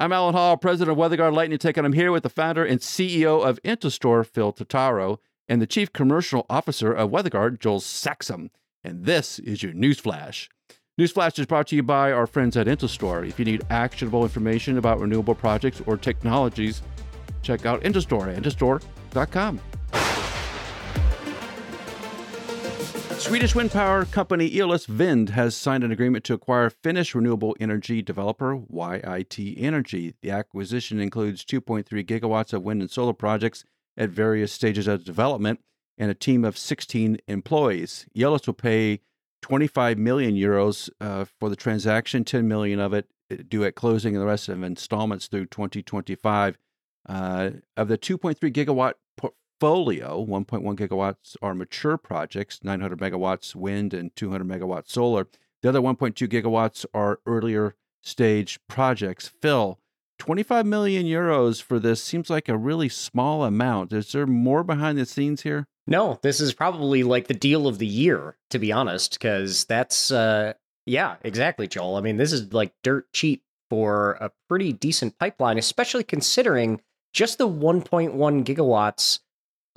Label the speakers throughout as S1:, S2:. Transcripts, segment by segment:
S1: I'm Allen Hall, president of WeatherGuard Lightning Tech, and I'm here with the founder and CEO of IntelStor, Phil Totaro, and the chief commercial officer of WeatherGuard, Joel Saxum. And this is your Newsflash. Newsflash is brought to you by our friends at IntelStor. If you need actionable information about renewable projects or technologies, check out IntelStor at. Swedish wind power company Eolus Vind has signed an agreement to acquire Finnish renewable energy developer YIT Energy. The acquisition includes 2.3 gigawatts of wind and solar projects at various stages of development and a team of 16 employees. Eolus will pay 25 million euros uh, for the transaction, 10 million of it uh, due at closing, and the rest of installments through 2025. Uh, of the 2.3 gigawatt portfolio, 1.1 gigawatts are mature projects, 900 megawatts wind and 200 megawatts solar. The other 1.2 gigawatts are earlier stage projects. Phil, 25 million euros for this seems like a really small amount. Is there more behind the scenes here?
S2: No, this is probably like the deal of the year, to be honest, because that's, uh, yeah, exactly, Joel. I mean, this is like dirt cheap for a pretty decent pipeline, especially considering just the 1.1 gigawatts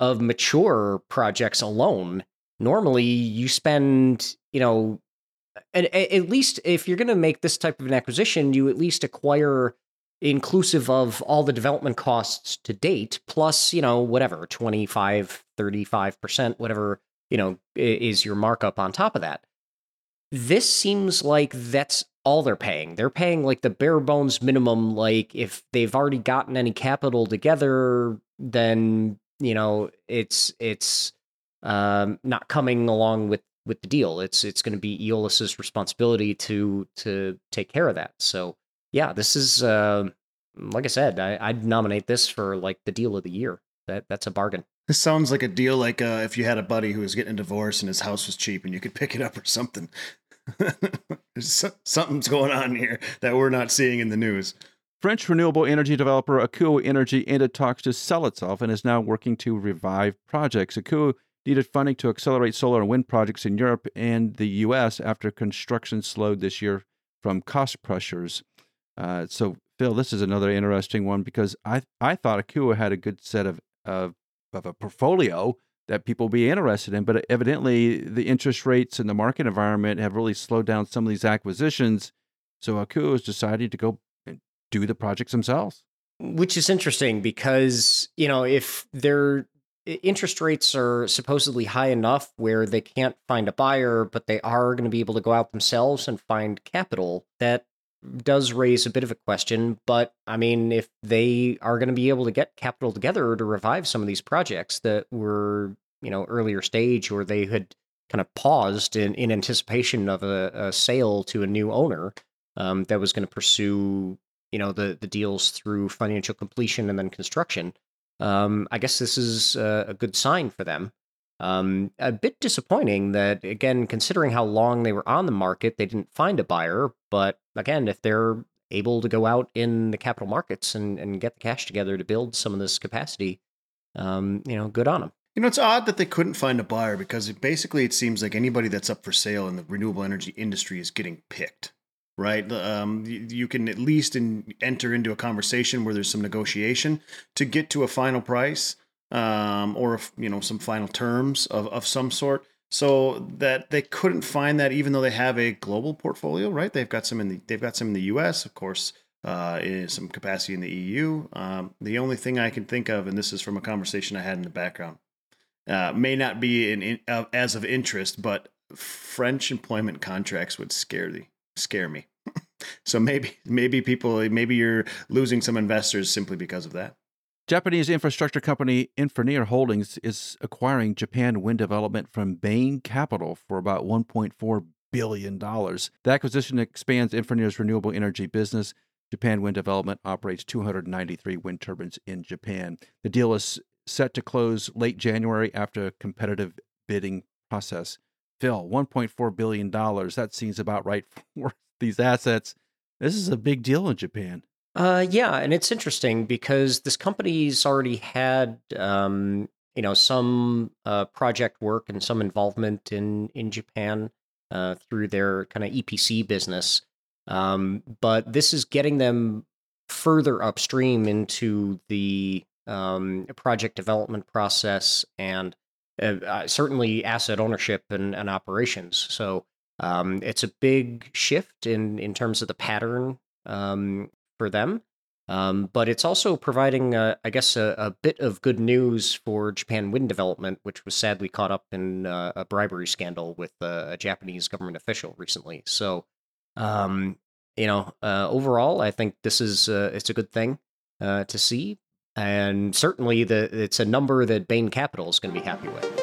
S2: of mature projects alone, normally you spend, you know, at, least if you're going to make this type of an acquisition, you at least acquire inclusive of all the development costs to date, plus, you know, whatever, 25, 35%, whatever, you know, is your markup on top of that. This seems like that's all they're paying. They're paying like the bare bones minimum. Like if they've already gotten any capital together, then you know it's it's um, not coming along with with the deal. It's it's going to be Eolus's responsibility to to take care of that. So yeah, this is uh, like I said, I, I'd nominate this for like the deal of the year. That that's a bargain.
S3: This sounds like a deal like uh, if you had a buddy who was getting a divorce and his house was cheap and you could pick it up or something. Something's going on here that we're not seeing in the news.
S1: French renewable energy developer Akuo Energy ended talks to sell itself and is now working to revive projects. Akuo needed funding to accelerate solar and wind projects in Europe and the U.S. after construction slowed this year from cost pressures. Uh, so, Phil, this is another interesting one because I I thought Akuo had a good set of of, of a portfolio that people be interested in, but evidently the interest rates and the market environment have really slowed down some of these acquisitions. So Akuo has decided to go do the projects themselves.
S2: Which is interesting because, you know, if their interest rates are supposedly high enough where they can't find a buyer, but they are going to be able to go out themselves and find capital, that does raise a bit of a question. But I mean, if they are going to be able to get capital together to revive some of these projects that were, you know, earlier stage or they had kind of paused in, in anticipation of a, a sale to a new owner um, that was going to pursue you know the the deals through financial completion and then construction. Um, I guess this is a, a good sign for them. Um, a bit disappointing that again, considering how long they were on the market, they didn't find a buyer. But again, if they're able to go out in the capital markets and, and get the cash together to build some of this capacity, um, you know, good on them.
S3: You know, it's odd that they couldn't find a buyer because it, basically it seems like anybody that's up for sale in the renewable energy industry is getting picked right? Um, you, you, can at least in, enter into a conversation where there's some negotiation to get to a final price um, or you know some final terms of, of some sort. So that they couldn't find that, even though they have a global portfolio, right? They've got some in the they've got some in the U.S. of course. Uh, some capacity in the EU. Um, the only thing I can think of, and this is from a conversation I had in the background, uh, may not be in, in uh, as of interest, but French employment contracts would scare the scare me. So maybe maybe people maybe you're losing some investors simply because of that.
S1: Japanese infrastructure company Infroneer Holdings is acquiring Japan wind development from Bain Capital for about 1.4 billion dollars. The acquisition expands Infroneer's renewable energy business. Japan Wind Development operates 293 wind turbines in Japan. The deal is set to close late January after a competitive bidding process. Phil, $1.4 billion. That seems about right for these assets. This is a big deal in Japan.
S2: Uh, yeah, and it's interesting because this company's already had, um, you know, some uh, project work and some involvement in in Japan uh, through their kind of EPC business. Um, but this is getting them further upstream into the um, project development process and uh, uh, certainly asset ownership and, and operations. So um, it's a big shift in in terms of the pattern um, for them. Um, but it's also providing, uh, I guess, a, a, bit of good news for Japan wind development, which was sadly caught up in uh, a bribery scandal with a Japanese government official recently. So, um, you know, uh, overall, I think this is uh, it's a good thing uh, to see, and certainly the it's a number that Bain Capital is going to be happy with.